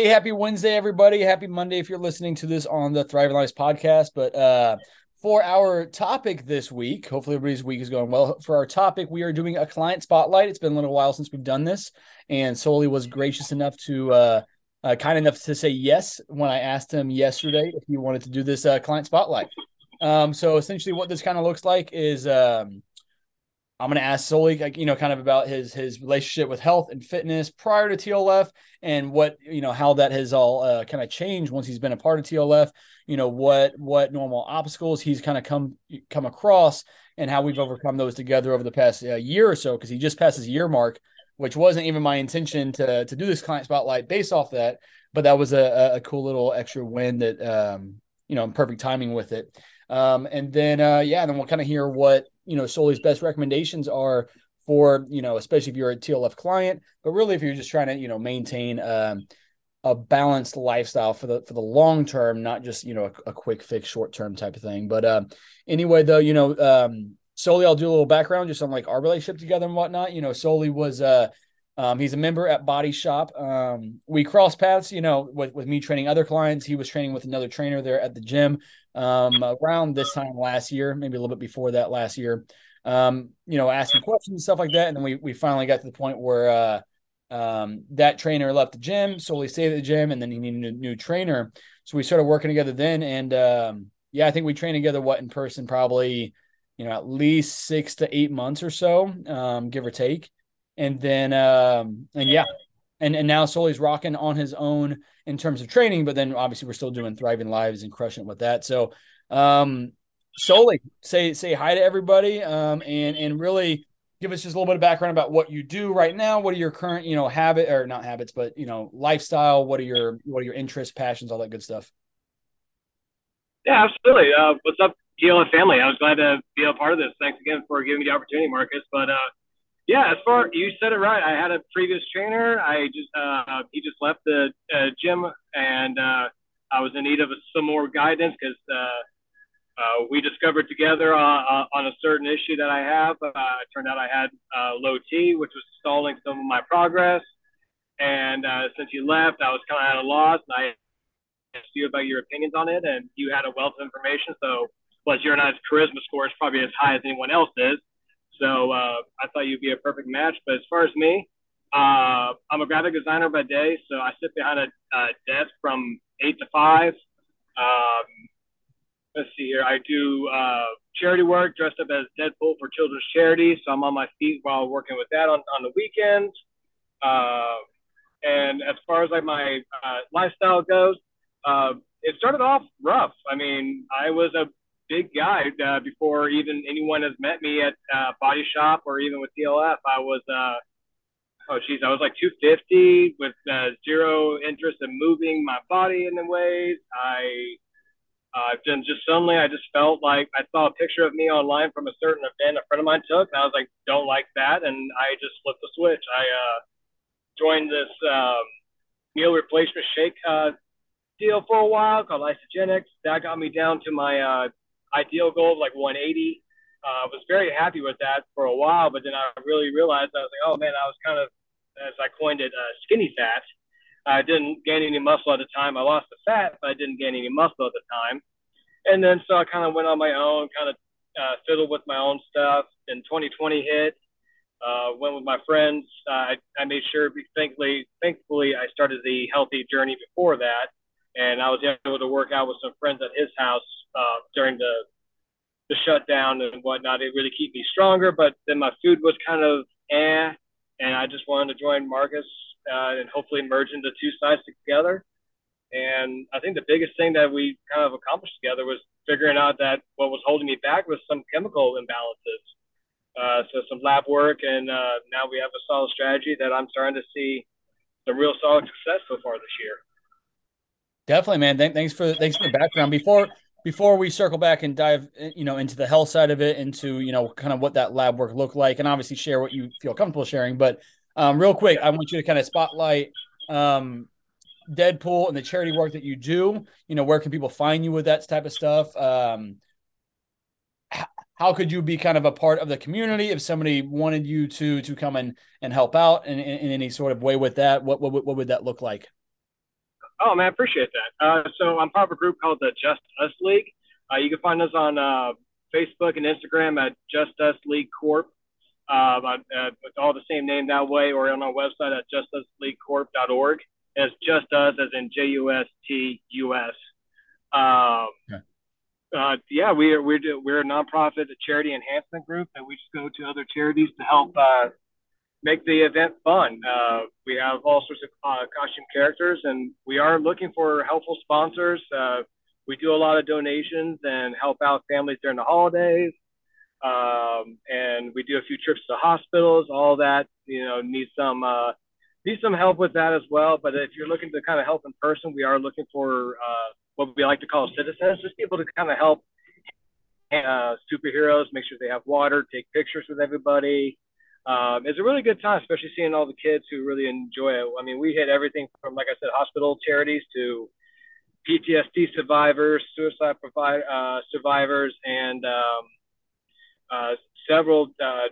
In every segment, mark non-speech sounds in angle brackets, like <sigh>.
Hey, happy Wednesday, everybody. Happy Monday if you're listening to this on the Thriving Lives podcast. But uh, for our topic this week, hopefully everybody's week is going well. For our topic, we are doing a client spotlight. It's been a little while since we've done this, and Sully was gracious enough to uh, uh, kind enough to say yes when I asked him yesterday if he wanted to do this uh, client spotlight. Um, so essentially, what this kind of looks like is um, I'm going to ask Sully, like, you know, kind of about his his relationship with health and fitness prior to TLF, and what you know how that has all uh, kind of changed once he's been a part of TLF. You know what what normal obstacles he's kind of come come across, and how we've overcome those together over the past uh, year or so. Because he just passed his year mark, which wasn't even my intention to to do this client spotlight based off that, but that was a, a cool little extra win that um, you know perfect timing with it. Um, and then uh, yeah, then we'll kind of hear what you know Sully's best recommendations are for you know especially if you're a TLF client, but really if you're just trying to you know maintain um, a balanced lifestyle for the for the long term, not just you know a, a quick fix short term type of thing. But uh, anyway, though you know um, Sully, I'll do a little background just on like our relationship together and whatnot. You know, Sully was uh um, he's a member at Body Shop. Um, we cross paths, you know, with, with me training other clients. He was training with another trainer there at the gym um, around this time last year, maybe a little bit before that last year. Um, you know, asking questions and stuff like that. And then we we finally got to the point where uh, um, that trainer left the gym, Sully stayed at the gym, and then he needed a new trainer. So we started working together then. And um, yeah, I think we trained together what in person probably, you know, at least six to eight months or so, um, give or take and then um and yeah and and now Sully's rocking on his own in terms of training, but then obviously we're still doing thriving lives and crushing it with that. So um Sully, say say hi to everybody um and and really give us just a little bit of background about what you do right now. What are your current, you know, habit or not habits, but you know, lifestyle, what are your what are your interests, passions, all that good stuff? Yeah, absolutely. Uh, what's up, TLF family? I was glad to be a part of this. Thanks again for giving me the opportunity, Marcus. But uh, yeah, as far you said it right. I had a previous trainer. I just uh, he just left the uh, gym, and uh, I was in need of some more guidance because uh, uh, we discovered together on, uh, on a certain issue that I have. Uh, it turned out I had uh, low T, which was stalling some of my progress. And uh, since you left, I was kind of at a loss. And I asked you about your opinions on it, and you had a wealth of information. So, plus your and I's charisma score is probably as high as anyone else's. So uh, I thought you'd be a perfect match. But as far as me, uh, I'm a graphic designer by day, so I sit behind a, a desk from eight to five. Um, let's see here. I do uh, charity work, dressed up as Deadpool for children's charity, so I'm on my feet while working with that on, on the weekends. Uh, and as far as like my uh, lifestyle goes, uh, it started off rough. I mean, I was a big guy uh, before even anyone has met me at uh, Body Shop or even with TLF. I was, uh, oh geez, I was like 250 with uh, zero interest in moving my body in the ways. I uh, then just suddenly I just felt like I saw a picture of me online from a certain event a friend of mine took, and I was like, don't like that, and I just flipped the switch. I uh, joined this um, meal replacement shake uh, deal for a while called Isagenix. That got me down to my uh, ideal goal of like 180. I uh, was very happy with that for a while, but then I really realized I was like, oh man, I was kind of, as I coined it, uh, skinny fat. I didn't gain any muscle at the time. I lost the fat, but I didn't gain any muscle at the time. And then so I kind of went on my own, kind of uh, fiddled with my own stuff. Then 2020 hit. Uh, went with my friends. Uh, I, I made sure, thankfully, thankfully, I started the healthy journey before that, and I was able to work out with some friends at his house uh, during the the shutdown and whatnot. It really keep me stronger. But then my food was kind of eh, and I just wanted to join Marcus uh, and hopefully merge into two sides together. And I think the biggest thing that we kind of accomplished together was figuring out that what was holding me back was some chemical imbalances. Uh, so some lab work, and uh, now we have a solid strategy that I'm starting to see some real solid success so far this year. Definitely, man. Thanks for thanks for the background. Before before we circle back and dive you know into the health side of it into you know kind of what that lab work looked like and obviously share what you feel comfortable sharing but um, real quick i want you to kind of spotlight um, deadpool and the charity work that you do. You know where can people find you with that type of stuff? Um, how could you be kind of a part of the community if somebody wanted you to to come and and help out in, in, in any sort of way with that? What, what what would that look like Oh man, I appreciate that. Uh, so I'm part of a group called the Just Us League. Uh, you can find us on uh, Facebook and Instagram at Just Us League Corp. Uh, uh, it's all the same name that way, or on our website at justusleaguecorp.org. It's just us, as in J U S T U S. Um, uh, yeah, we are, we're, we're a nonprofit, a charity enhancement group, and we just go to other charities to help uh, make the event fun. Uh, we have all sorts of uh, costume characters, and we are looking for helpful sponsors. Uh, we do a lot of donations and help out families during the holidays. Um, and we do a few trips to hospitals. All that you know needs some uh, needs some help with that as well. But if you're looking to kind of help in person, we are looking for uh, what we like to call citizens, just people to kind of help uh, superheroes, make sure they have water, take pictures with everybody, um, it's a really good time, especially seeing all the kids who really enjoy it. I mean, we hit everything from, like I said, hospital charities to PTSD survivors, suicide provi- uh, survivors, and um, uh, several uh,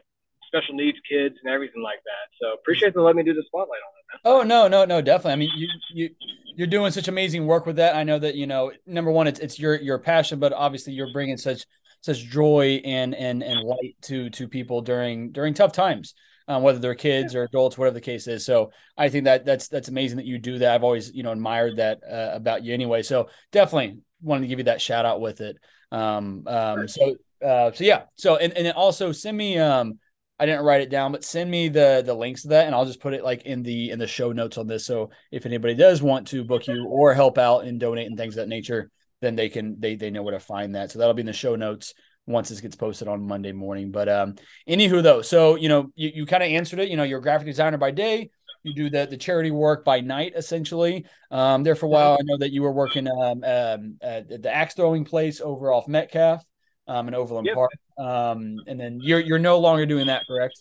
special needs kids and everything like that. So appreciate the letting me do the spotlight on it. Oh no, no, no, definitely. I mean, you you you're doing such amazing work with that. I know that you know, number one, it's it's your your passion, but obviously you're bringing such such joy and and and light to to people during during tough times, um, whether they're kids or adults, whatever the case is. So I think that that's that's amazing that you do that. I've always you know admired that uh, about you anyway. So definitely wanted to give you that shout out with it. Um, um, so uh, so yeah. So and and also send me um. I didn't write it down, but send me the the links to that, and I'll just put it like in the in the show notes on this. So if anybody does want to book you or help out and donate and things of that nature, then they can they they know where to find that. So that'll be in the show notes once this gets posted on Monday morning. But um, anywho, though, so you know, you, you kind of answered it. You know, you're a graphic designer by day. You do the the charity work by night, essentially. Um, there for a while, I know that you were working um, um at the axe throwing place over off Metcalf, um, in Overland yep. Park. Um, and then you're you're no longer doing that, correct?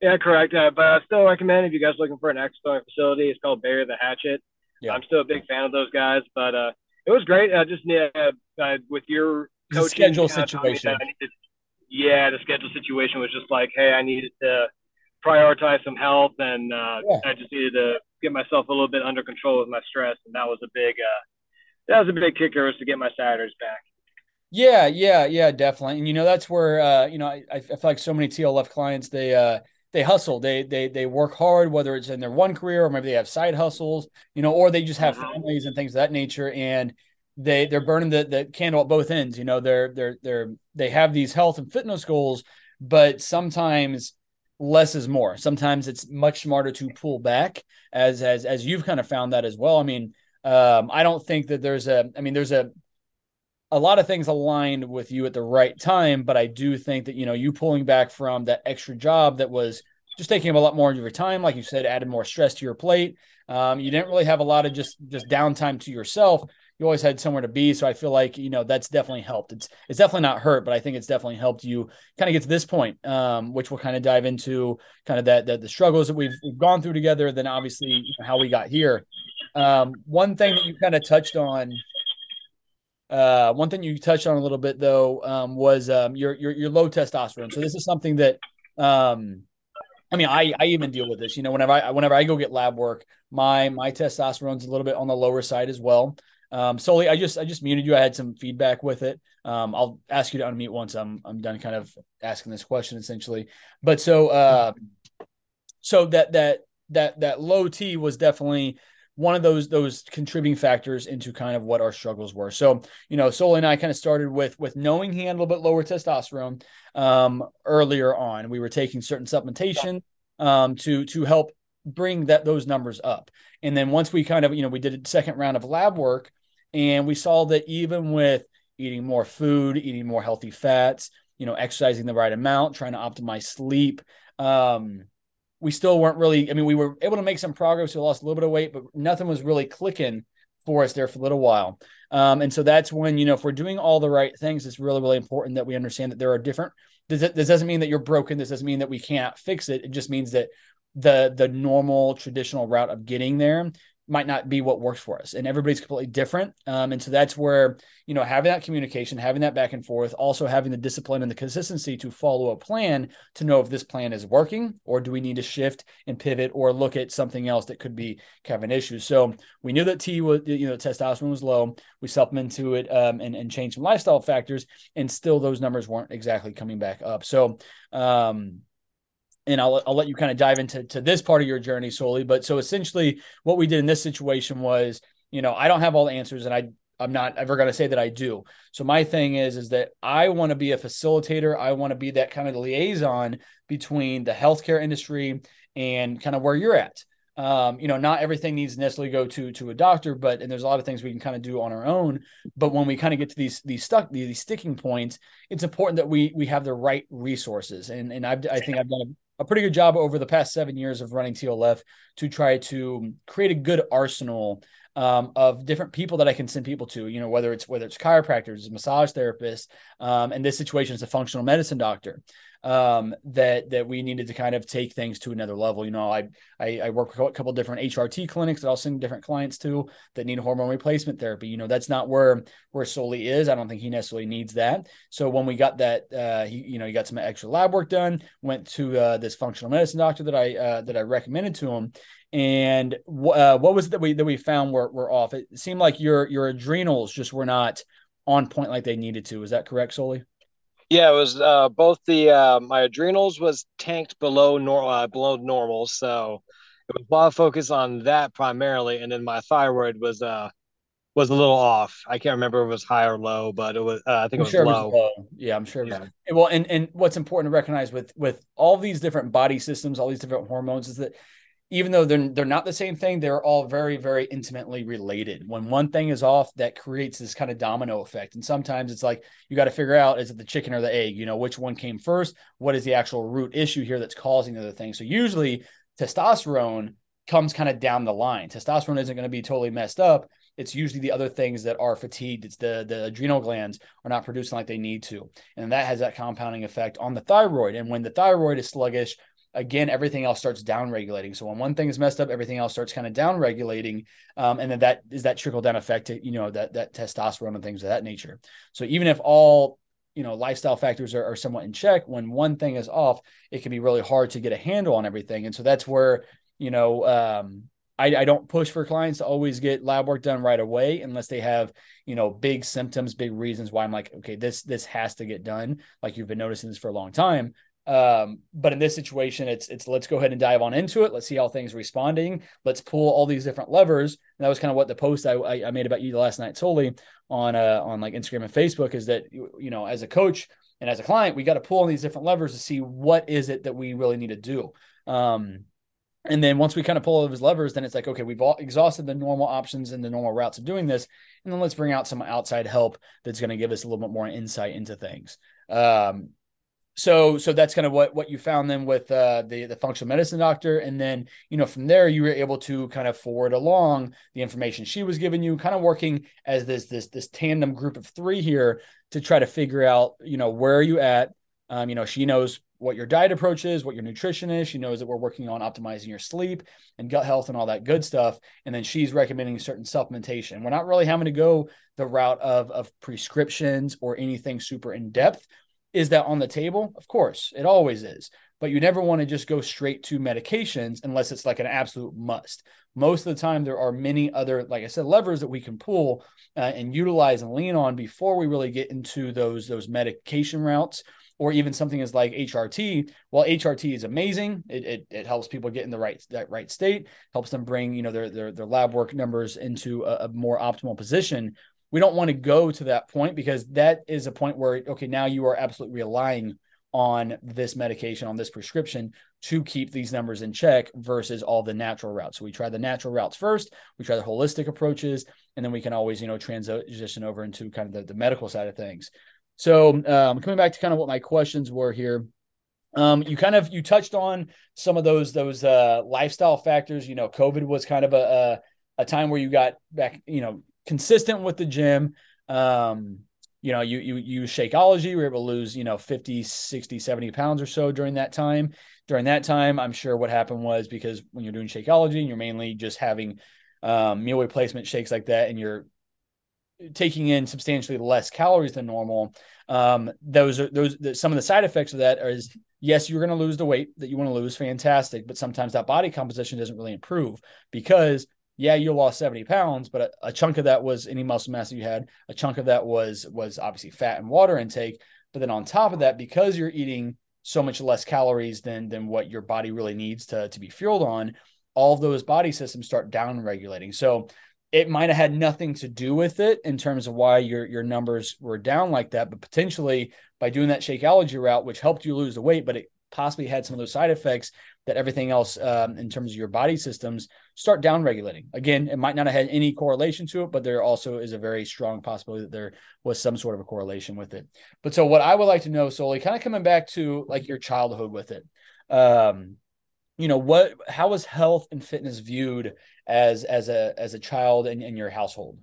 Yeah, correct. Uh, but I still recommend if you guys are looking for an axe throwing facility, it's called Bury the Hatchet. Yeah. I'm still a big fan of those guys, but uh, it was great. I just uh, with your coaching schedule situation. Needed, yeah, the schedule situation was just like, hey, I needed to prioritize some health, and uh, yeah. I just needed to get myself a little bit under control with my stress, and that was a big uh, that was a big kicker was to get my Saturdays back. Yeah, yeah, yeah, definitely. And you know, that's where uh, you know, I, I feel like so many TLF clients they uh they hustle, they they they work hard, whether it's in their one career or maybe they have side hustles, you know, or they just have mm-hmm. families and things of that nature. And they they're burning the, the candle at both ends. You know, they're they're they're they have these health and fitness goals, but sometimes less is more. Sometimes it's much smarter to pull back, as as as you've kind of found that as well. I mean, um, I don't think that there's a. I mean, there's a a lot of things aligned with you at the right time, but I do think that you know you pulling back from that extra job that was just taking up a lot more of your time, like you said, added more stress to your plate. Um, you didn't really have a lot of just just downtime to yourself you always had somewhere to be. So I feel like, you know, that's definitely helped. It's it's definitely not hurt, but I think it's definitely helped you kind of get to this point, um, which we'll kind of dive into kind of that, that the struggles that we've, we've gone through together, then obviously you know, how we got here. Um, one thing that you kind of touched on, uh, one thing you touched on a little bit though, um, was um, your, your, your low testosterone. So this is something that, um, I mean, I, I even deal with this, you know, whenever I, whenever I go get lab work, my, my testosterone's a little bit on the lower side as well. Um, Sully, I just I just muted you. I had some feedback with it. Um, I'll ask you to unmute once I'm I'm done kind of asking this question essentially. But so uh, so that that that that low T was definitely one of those those contributing factors into kind of what our struggles were. So, you know, Sully and I kind of started with with knowing he had a little bit lower testosterone um, earlier on. We were taking certain supplementation um, to to help bring that those numbers up. And then once we kind of, you know, we did a second round of lab work, and we saw that even with eating more food, eating more healthy fats, you know, exercising the right amount, trying to optimize sleep, um, we still weren't really. I mean, we were able to make some progress. We lost a little bit of weight, but nothing was really clicking for us there for a little while. Um, and so that's when you know if we're doing all the right things, it's really really important that we understand that there are different. This, this doesn't mean that you're broken. This doesn't mean that we can't fix it. It just means that the the normal traditional route of getting there might not be what works for us and everybody's completely different. Um, and so that's where you know having that communication having that back and forth also having the discipline and the consistency to follow a plan to know if this plan is working or do we need to shift and pivot or look at something else that could be kind of an issue so we knew that t was you know testosterone was low. We supplemented it um, and, and changed some lifestyle factors and still those numbers weren't exactly coming back up. So um, and I'll, I'll let you kind of dive into to this part of your journey Sully. But so essentially, what we did in this situation was, you know, I don't have all the answers, and I I'm not ever going to say that I do. So my thing is is that I want to be a facilitator. I want to be that kind of liaison between the healthcare industry and kind of where you're at. Um, you know, not everything needs necessarily go to to a doctor, but and there's a lot of things we can kind of do on our own. But when we kind of get to these these stuck these, these sticking points, it's important that we we have the right resources. And and I've, I think I've done a pretty good job over the past seven years of running TLF to try to create a good arsenal um, of different people that I can send people to. You know, whether it's whether it's chiropractors, massage therapists, um, in this situation, is a functional medicine doctor um, that that we needed to kind of take things to another level. You know, I I, I work with a couple different HRT clinics that I'll send different clients to that need hormone replacement therapy. You know, that's not where where Sully is. I don't think he necessarily needs that. So when we got that, uh, he you know he got some extra lab work done. Went to uh, this functional medicine doctor that I uh, that I recommended to him. And uh, what was it that we that we found were, were off? It seemed like your your adrenals just were not on point like they needed to. Is that correct, Sully? Yeah, it was uh, both the uh, my adrenals was tanked below nor- uh, below normal, so it was a lot of focus on that primarily, and then my thyroid was uh was a little off. I can't remember if it was high or low, but it was uh, I think it was, sure low. it was low. Yeah, I'm sure. It was. Yeah. Well, and and what's important to recognize with with all these different body systems, all these different hormones, is that even though they're they're not the same thing, they're all very very intimately related. When one thing is off, that creates this kind of domino effect. And sometimes it's like you got to figure out is it the chicken or the egg? You know, which one came first? What is the actual root issue here that's causing the other thing? So usually testosterone comes kind of down the line. Testosterone isn't going to be totally messed up. It's usually the other things that are fatigued. It's the the adrenal glands are not producing like they need to, and that has that compounding effect on the thyroid. And when the thyroid is sluggish, again everything else starts down regulating so when one thing is messed up everything else starts kind of down regulating um, and then that is that trickle down effect to, you know that that testosterone and things of that nature. So even if all you know lifestyle factors are, are somewhat in check when one thing is off it can be really hard to get a handle on everything. And so that's where you know um, I, I don't push for clients to always get lab work done right away unless they have you know big symptoms big reasons why i'm like okay this this has to get done. Like you've been noticing this for a long time um, but in this situation, it's it's let's go ahead and dive on into it. Let's see how things responding. Let's pull all these different levers. And that was kind of what the post I, I made about you last night Sully on uh on like Instagram and Facebook is that you know as a coach and as a client, we got to pull on these different levers to see what is it that we really need to do. Um, and then once we kind of pull all those levers, then it's like, okay, we've all exhausted the normal options and the normal routes of doing this. And then let's bring out some outside help that's going to give us a little bit more insight into things. Um, so so that's kind of what what you found then with uh, the the functional medicine doctor. And then you know from there you were able to kind of forward along the information she was giving you kind of working as this this this tandem group of three here to try to figure out you know where are you at? Um, you know she knows what your diet approach is what your nutrition is. She knows that we're working on optimizing your sleep and gut health and all that good stuff. And then she's recommending certain supplementation. We're not really having to go the route of of prescriptions or anything super in depth is that on the table? Of course, it always is. But you never want to just go straight to medications unless it's like an absolute must. Most of the time, there are many other, like I said, levers that we can pull uh, and utilize and lean on before we really get into those those medication routes or even something as like HRT. While HRT is amazing, it, it, it, helps people get in the right that right state, helps them bring you know their their, their lab work numbers into a, a more optimal position we don't want to go to that point because that is a point where okay now you are absolutely relying on this medication on this prescription to keep these numbers in check versus all the natural routes. So we try the natural routes first we try the holistic approaches and then we can always you know transition over into kind of the, the medical side of things. So um, coming back to kind of what my questions were here um, you kind of you touched on some of those those uh, lifestyle factors. You know covid was kind of a, a a time where you got back you know consistent with the gym. Um, you know, you you you Shakeology, were able to lose, you know, 50, 60, 70 pounds or so during that time. During that time, I'm sure what happened was because when you're doing Shakeology and you're mainly just having um, meal replacement shakes like that, and you're taking in substantially less calories than normal, um, those are those the, some of the side effects of that are is yes, you're going to lose the weight that you want to lose, fantastic, but sometimes that body composition doesn't really improve because yeah, you lost 70 pounds, but a, a, chunk of that was any muscle mass that you had. A chunk of that was was obviously fat and water intake. But then on top of that, because you're eating so much less calories than than what your body really needs to to be fueled on, all of those body systems start down regulating. So it might have had nothing to do with it in terms of why your your numbers were down like that, but potentially by doing that Shakeology route, which helped you lose the weight, but it possibly had some of those side effects that everything else um, in terms of your body systems start down regulating. Again, it might not have had any correlation to it, but there also is a very strong possibility that there was some sort of a correlation with it. But so what I would like to know, Sully kind of coming back to like your childhood with it. Um, you know what how was health and fitness viewed as as a as a child in, in your household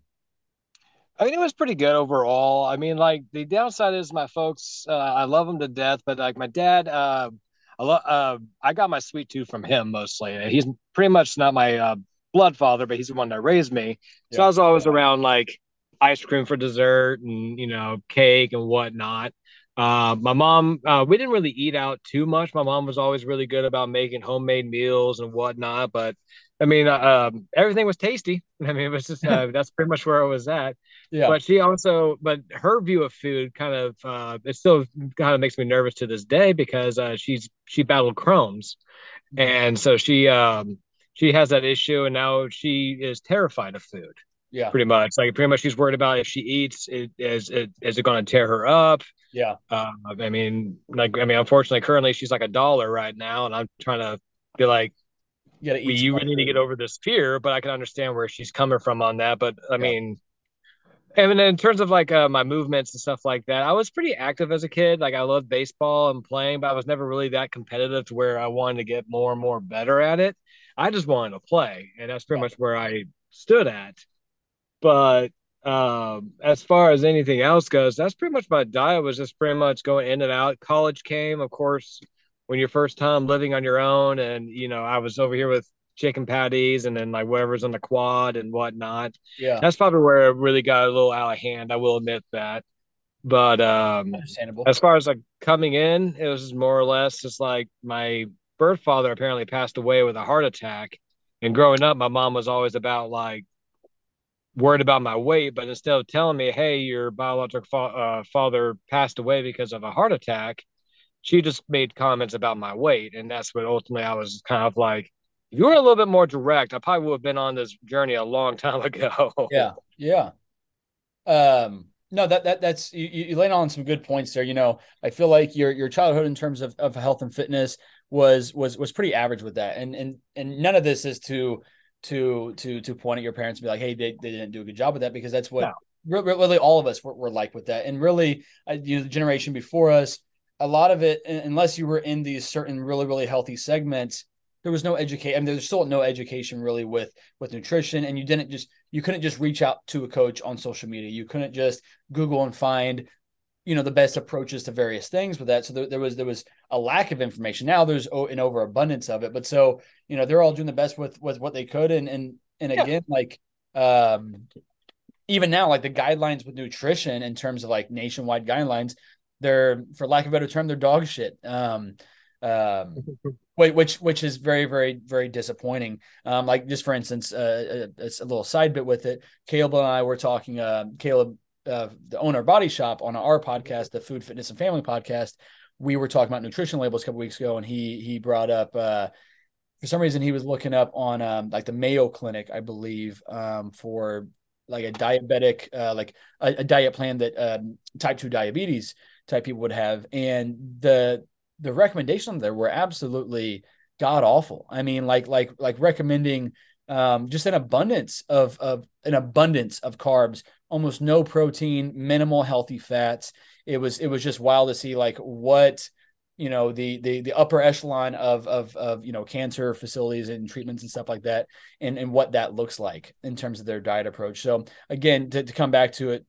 I mean, it was pretty good overall. I mean, like the downside is my folks, uh, I love them to death, but like my dad, uh, I, lo- uh, I got my sweet tooth from him mostly. He's pretty much not my uh, blood father, but he's the one that raised me. So yeah. I was always around like ice cream for dessert and, you know, cake and whatnot. Uh, my mom, uh, we didn't really eat out too much. My mom was always really good about making homemade meals and whatnot. But I mean, uh, um, everything was tasty. <laughs> I mean, it was just uh, <laughs> that's pretty much where I was at. Yeah. But she also, but her view of food kind of, uh, it still kind of makes me nervous to this day because uh, she's she battled Crohn's, and so she um she has that issue, and now she is terrified of food. Yeah. Pretty much, like pretty much, she's worried about if she eats, it, is it is it going to tear her up? Yeah. Uh, I mean, like I mean, unfortunately, currently she's like a dollar right now, and I'm trying to be like, you, eat you really need to get over this fear, but I can understand where she's coming from on that. But I yeah. mean, and in terms of like uh, my movements and stuff like that, I was pretty active as a kid. Like I loved baseball and playing, but I was never really that competitive to where I wanted to get more and more better at it. I just wanted to play, and that's pretty yeah. much where I stood at. But um, as far as anything else goes, that's pretty much my diet was just pretty much going in and out. College came, of course, when your first time living on your own, and you know, I was over here with chicken patties and then like whatever's on the quad and whatnot. Yeah, that's probably where it really got a little out of hand. I will admit that. But um, as far as like coming in, it was more or less just like my birth father apparently passed away with a heart attack, and growing up, my mom was always about like worried about my weight, but instead of telling me, "Hey, your biological fa- uh, father passed away because of a heart attack," she just made comments about my weight, and that's what ultimately I was kind of like, if you were a little bit more direct, I probably would have been on this journey a long time <laughs> ago. yeah, yeah. Um, no, that that that's you, you laid on some good points there. You know, I feel like your your childhood in terms of, of health and fitness was was was pretty average with that, and and and none of this is to to to to point at your parents and be like, hey, they, they didn't do a good job with that because that's what no. really all of us were, were, like with that. And really, uh, you know, the generation before us, a lot of it, unless you were in these certain really really healthy segments, there was no education. I mean, there's still no education really with with nutrition, and you didn't just you couldn't just reach out to a coach on social media. You couldn't just Google and find you know the best approaches to various things with that so there, there, was there was a lack of information now there's an overabundance of it but so you know they're all doing the best with with what they could and and and again like um even now like the guidelines with nutrition in terms of like nationwide guidelines they're for lack of a better term they're dog shit um um <laughs> which which is very very very disappointing. Um like just for instance uh, a, uh, a little side bit with it. Caleb and i were talking uh caleb uh, the owner body shop on our podcast, the food, fitness, and family podcast, we were talking about nutrition labels a couple weeks ago, and he he brought up uh, for some reason he was looking up on um, like the Mayo Clinic, I believe, um, for like a diabetic uh, like a, a, diet plan that um, type two diabetes type people would have, and the the recommendations there were absolutely god awful. I mean, like like like recommending um, just an abundance of of an abundance of carbs, almost no protein, minimal healthy fats. It was it was just wild to see like what you know the the the upper echelon of of of you know cancer facilities and treatments and stuff like that, and and what that looks like in terms of their diet approach. So again, to, to come back to it,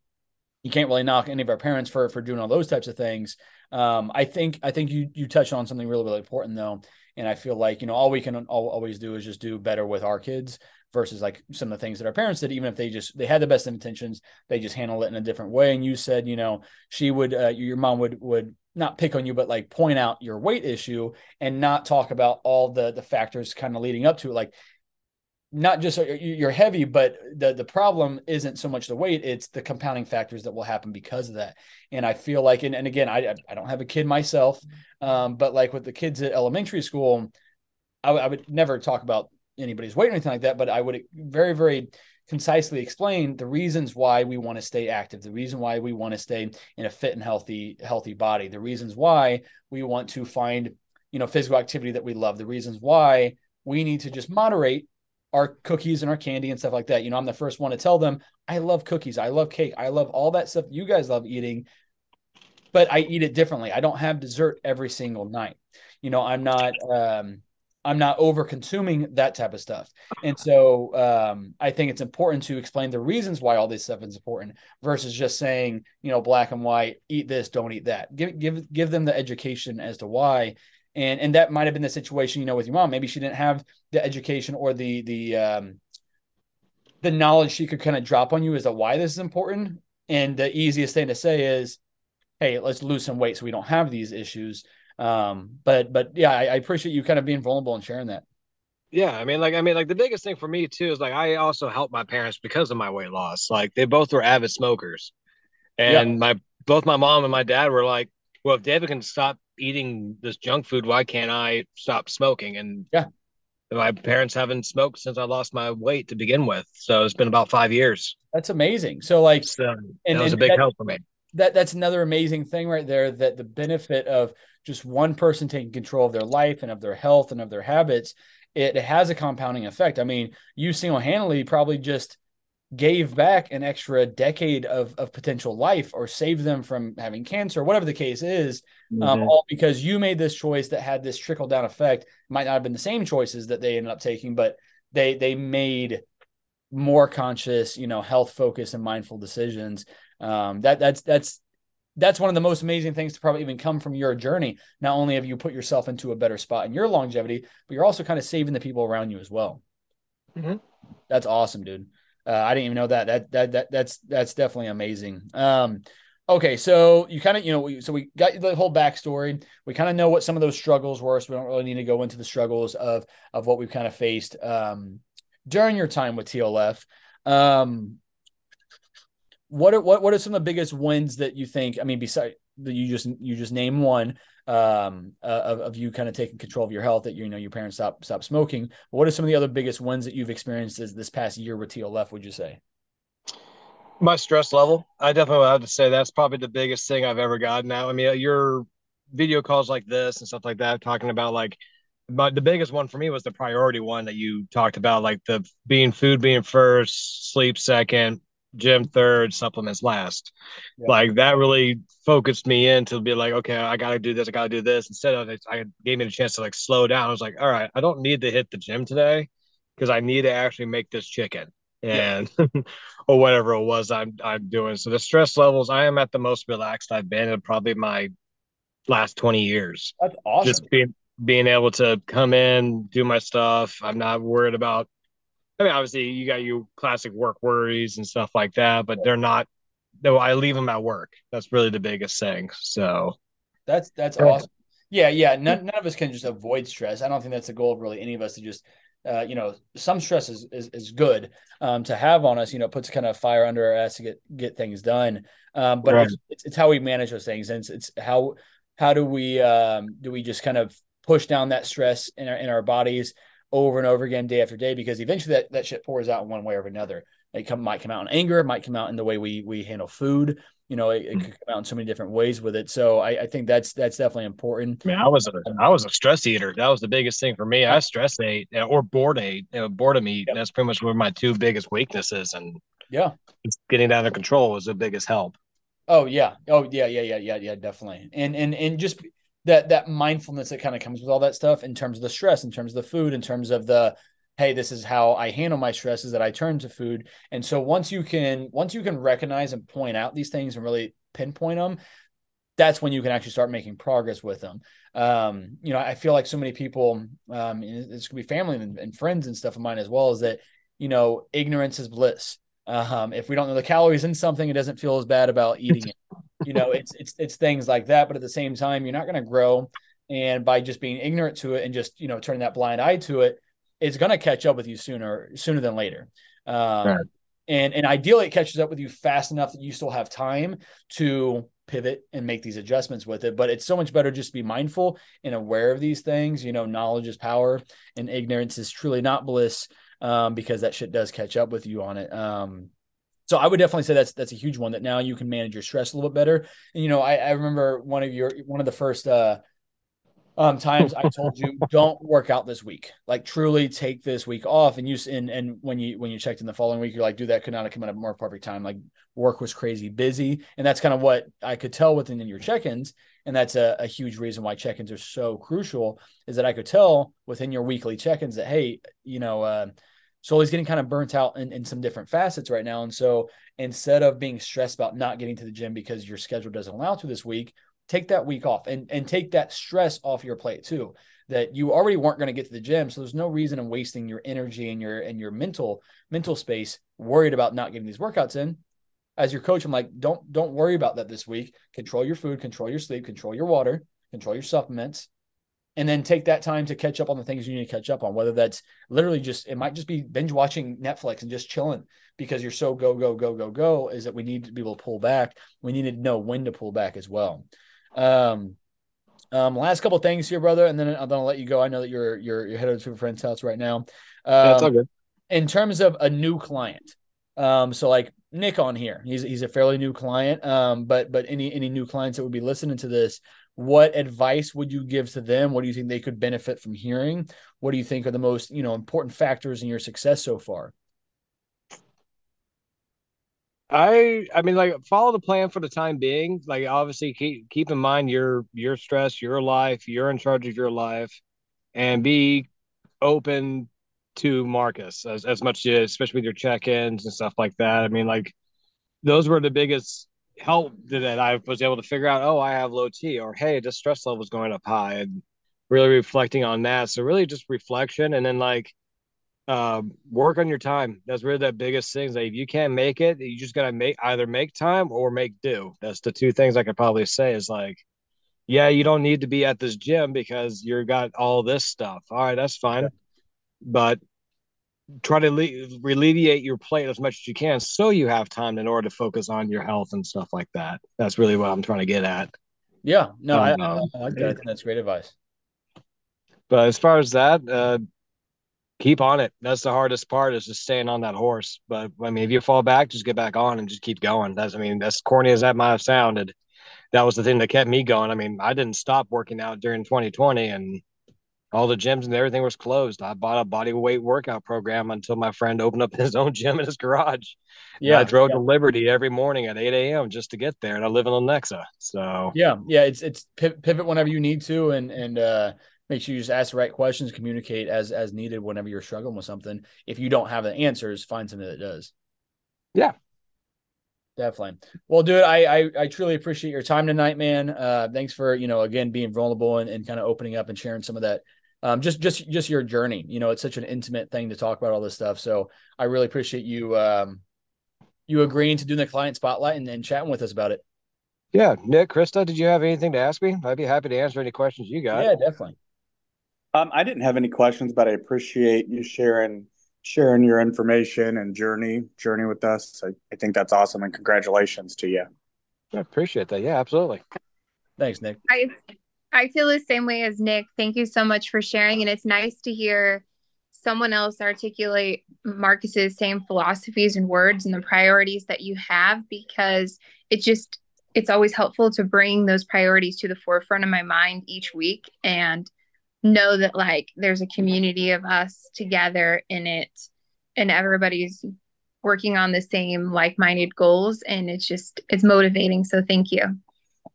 you can't really knock any of our parents for for doing all those types of things. Um, I think I think you you touched on something really really important though, and I feel like, you know, all we can always do is just do better with our kids. versus like some of the things that our parents did, even if they just they had the best intentions, they just handle it in a different way. And you said, you know, she would, uh, your mom would would not pick on you, but like point out your weight issue and not talk about all the the factors kind of leading up to it. Like not just you're heavy, but the the problem isn't so much the weight; it's the compounding factors that will happen because of that. And I feel like, and, and again, I I don't have a kid myself, um, but like with the kids at elementary school, I, w- I would never talk about anybody's weight or anything like that, but I would very very concisely explain the reasons why we want to stay active, the reason why we want to stay in a fit and healthy healthy body, the reasons why we want to find you know physical activity that we love, the reasons why we need to just moderate our cookies and our candy and stuff like that. You know, I'm the first one to tell them I love cookies, I love cake, I love all that stuff you guys love eating, but I eat it differently. I don't have dessert every single night. You know, I'm not um I'm not over consuming that type of stuff. And so um, I think it's important to explain the reasons why all this stuff is important versus just saying, you know, black and white, eat this, don't eat that. Give give give them the education as to why and and that might have been the situation you know with your mom. Maybe she didn't have the education or the the um the knowledge she could kind of drop on you as to why this is important. And the easiest thing to say is hey let's lose some weight so we don't have these issues. Um but but yeah I, I appreciate you kind of being vulnerable and sharing that. Yeah i mean like i mean like the biggest thing for me too is like i also helped my parents because of my weight loss. Like they both were avid smokers. And yeah. my both my mom and my dad were like well if david can stop eating this junk food, why can't I stop smoking? And yeah, my parents haven't smoked since I lost my weight to begin with. So it's been about five years. That's amazing. So like, so, and, that was and a big that, help for me. That that's another amazing thing right there. That the benefit of just one person taking control of their life and of their health and of their habits, it, it has a compounding effect. I mean, you single handedly probably just gave back an extra decade of, of potential life or saved them from having cancer, whatever the case is, um, mm-hmm. um, all because you made this choice that had this trickle down effect. Might not have been the same choices that they ended up taking, but they they made more conscious, you know, health focused and mindful decisions. Um, that that's that's that's one of the most amazing things to probably even come from your journey. Not only have you put yourself into a better spot in your longevity, but you're also kind of saving the people around you as well. Mm-hmm. That's awesome, dude. Uh, I didn't even know that. That that that that's that's definitely amazing. Um, okay, so you kind of you know we, so we got the whole backstory. We kind of know what some of those struggles were, so we don't really need to go into the struggles of of what we've kind of faced um, during your time with TLF. Um, what are what what are some of the biggest wins that you think? I mean, besides you just you just name one um, uh, of, of you kind of taking control of your health that you know your parents stop stop smoking. what are some of the other biggest wins that you've experienced this, this past year with TLF? Would you say? My stress level. I definitely have to say that's probably the biggest thing I've ever gotten out. I mean, your video calls like this and stuff like that, talking about like but the biggest one for me was the priority one that you talked about, like the being food being first, sleep second, gym third, supplements last. Yeah. Like that really focused me in to be like, okay, I got to do this, I got to do this. Instead of it, I gave me the chance to like slow down. I was like, all right, I don't need to hit the gym today because I need to actually make this chicken and yeah. <laughs> or whatever it was I'm I'm doing. So the stress levels, I am at the most relaxed I've been in probably my last 20 years. That's awesome. Just being being able to come in, do my stuff. I'm not worried about I mean, obviously, you got your classic work worries and stuff like that, but they're not. Though I leave them at work. That's really the biggest thing. So that's that's awesome. Yeah, yeah. None, none of us can just avoid stress. I don't think that's the goal of really any of us to just, uh, you know, some stress is is, is good um, to have on us. You know, puts kind of fire under our ass to get get things done. Um, but right. it's, it's how we manage those things, and it's, it's how how do we um, do we just kind of push down that stress in our in our bodies over and over again, day after day, because eventually that, that shit pours out in one way or another. It come, might come out in anger, it might come out in the way we we handle food. You know, it, it hmm. could come out in so many different ways with it. So I, I think that's that's definitely important. I mean, I was a I was a stress eater. That was the biggest thing for me. I stress ate or bored ate, you know, boredom eat. Yep. That's pretty much where my two biggest weaknesses. And yeah, getting out of control was the biggest help. Oh yeah. Oh yeah. Yeah. Yeah. Yeah. Yeah. Definitely. And and and just that that mindfulness that kind of comes with all that stuff in terms of the stress, in terms of the food, in terms of the hey, this is how I handle my stress is that I turn to food. And so once you can once you can recognize and point out these things and really pinpoint them, that's when you can actually start making progress with them. Um, you know, I feel like so many people, um, it's gonna be family and, and friends and stuff of mine as well, is that you know, ignorance is bliss. Um, if we don't know the calories in something, it doesn't feel as bad about eating it. You know, it's it's it's things like that. But at the same time, you're not going to grow, and by just being ignorant to it and just you know turning that blind eye to it, it's going to catch up with you sooner sooner than later. Um, right. And and ideally, it catches up with you fast enough that you still have time to pivot and make these adjustments with it. But it's so much better just to be mindful and aware of these things. You know, knowledge is power, and ignorance is truly not bliss um, because that shit does catch up with you on it. Um, so I would definitely say that's that's a huge one that now you can manage your stress a little bit better. And you know, I, I remember one of your one of the first uh, um, times I told you <laughs> don't work out this week. Like truly take this week off. And you and and when you when you checked in the following week, you're like, dude, that could not have come at a more perfect time. Like work was crazy busy, and that's kind of what I could tell within your check-ins. And that's a, a huge reason why check-ins are so crucial. Is that I could tell within your weekly check-ins that hey, you know. Uh, so he's getting kind of burnt out in, in some different facets right now. And so instead of being stressed about not getting to the gym because your schedule doesn't allow to this week, take that week off and, and take that stress off your plate too that you already weren't going to get to the gym. So there's no reason in wasting your energy and your and your mental mental space worried about not getting these workouts in. As your coach i'm like don't don't worry about that this week. Control your food control your sleep control your water control your supplements and then take that time to catch up on the things you need to catch up on whether that's literally just it might just be binge watching netflix and just chilling because you're so go go go go go is that we need to be able to pull back we need to know when to pull back as well um, um, last couple things here, brother, and then I'm gonna let you go. I know that you're you're you're headed to a friend's house right now. Um, That's all good. In terms of a new client, um, so like Nick on here, he's he's a fairly new client. Um, but but any any new clients that would be listening to this, what advice would you give to them? What do you think they could benefit from hearing? What do you think are the most you know important factors in your success so far? I I mean like follow the plan for the time being. Like obviously keep keep in mind your your stress, your life, you're in charge of your life and be open to Marcus as, as much as especially with your check-ins and stuff like that. I mean like those were the biggest help that I was able to figure out, oh, I have low T or hey, the stress level is going up high and really reflecting on that. So really just reflection and then like uh, work on your time. That's really the biggest thing. Like if you can't make it, you just gotta make either make time or make do. That's the two things I could probably say is like, yeah, you don't need to be at this gym because you've got all this stuff. All right, that's fine, yeah. but try to le- alleviate your plate as much as you can so you have time in order to focus on your health and stuff like that. That's really what I'm trying to get at. Yeah, no, um, I, I, I. I think that's great advice. But as far as that, uh, keep on it. That's the hardest part is just staying on that horse. But I mean, if you fall back, just get back on and just keep going. That's, I mean, as corny as that might have sounded, that was the thing that kept me going. I mean, I didn't stop working out during 2020 and all the gyms and everything was closed. I bought a body weight workout program until my friend opened up <laughs> his own gym in his garage. Yeah. And I drove yeah. to Liberty every morning at 8 a.m. just to get there. And I live in Lenexa. So yeah, yeah, it's, it's pivot whenever you need to. And, and, uh, make sure you just ask the right questions, communicate as as needed whenever you're struggling with something. If you don't have the answers, find something that does. Yeah. Definitely. Well, dude, I, I, I truly appreciate your time tonight, man. Uh, thanks for you know again being vulnerable and, and kind of opening up and sharing some of that. Um, just just just your journey. You know, it's such an intimate thing to talk about all this stuff. So I really appreciate you um, you agreeing to do the client spotlight and then chatting with us about it. Yeah, Nick, Krista, did you have anything to ask me? I'd be happy to answer any questions you got. Yeah, definitely. Um, I didn't have any questions, but I appreciate you sharing sharing your information and journey journey with us. I, I think that's awesome, and congratulations to you. I appreciate that. Yeah, absolutely. Thanks, Nick. I I feel the same way as Nick. Thank you so much for sharing, and it's nice to hear someone else articulate Marcus's same philosophies and words and the priorities that you have because it just it's always helpful to bring those priorities to the forefront of my mind each week and know that like there's a community of us together in it and everybody's working on the same like-minded goals and it's just it's motivating so thank you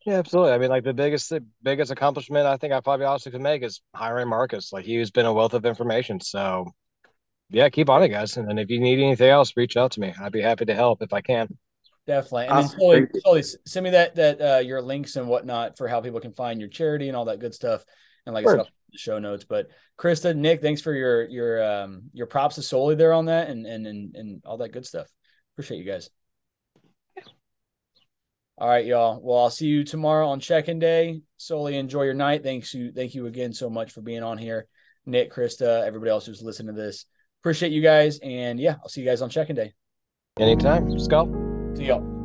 yeah absolutely. I mean like the biggest the biggest accomplishment i think i probably also could make is hiring marcus. Like he's been a wealth of information. So yeah keep on it guys. And then if you need anything else reach out to me. I'd be happy to help if i can. Definitely. And awesome. then totally, totally send me that that uh your links and whatnot for how people can find your charity and all that good stuff. And like I said, the show notes. But Krista, Nick, thanks for your your um your props to Sully there on that and and and and all that good stuff. Appreciate you guys. All right, y'all. Well, I'll see you tomorrow on check-in day. Sully enjoy your night. Thanks you, thank you again so much for being on here. Nick, Krista, everybody else who's listening to this. Appreciate you guys. And yeah, I'll see you guys on check-in day. Anytime. Let's go. See y'all.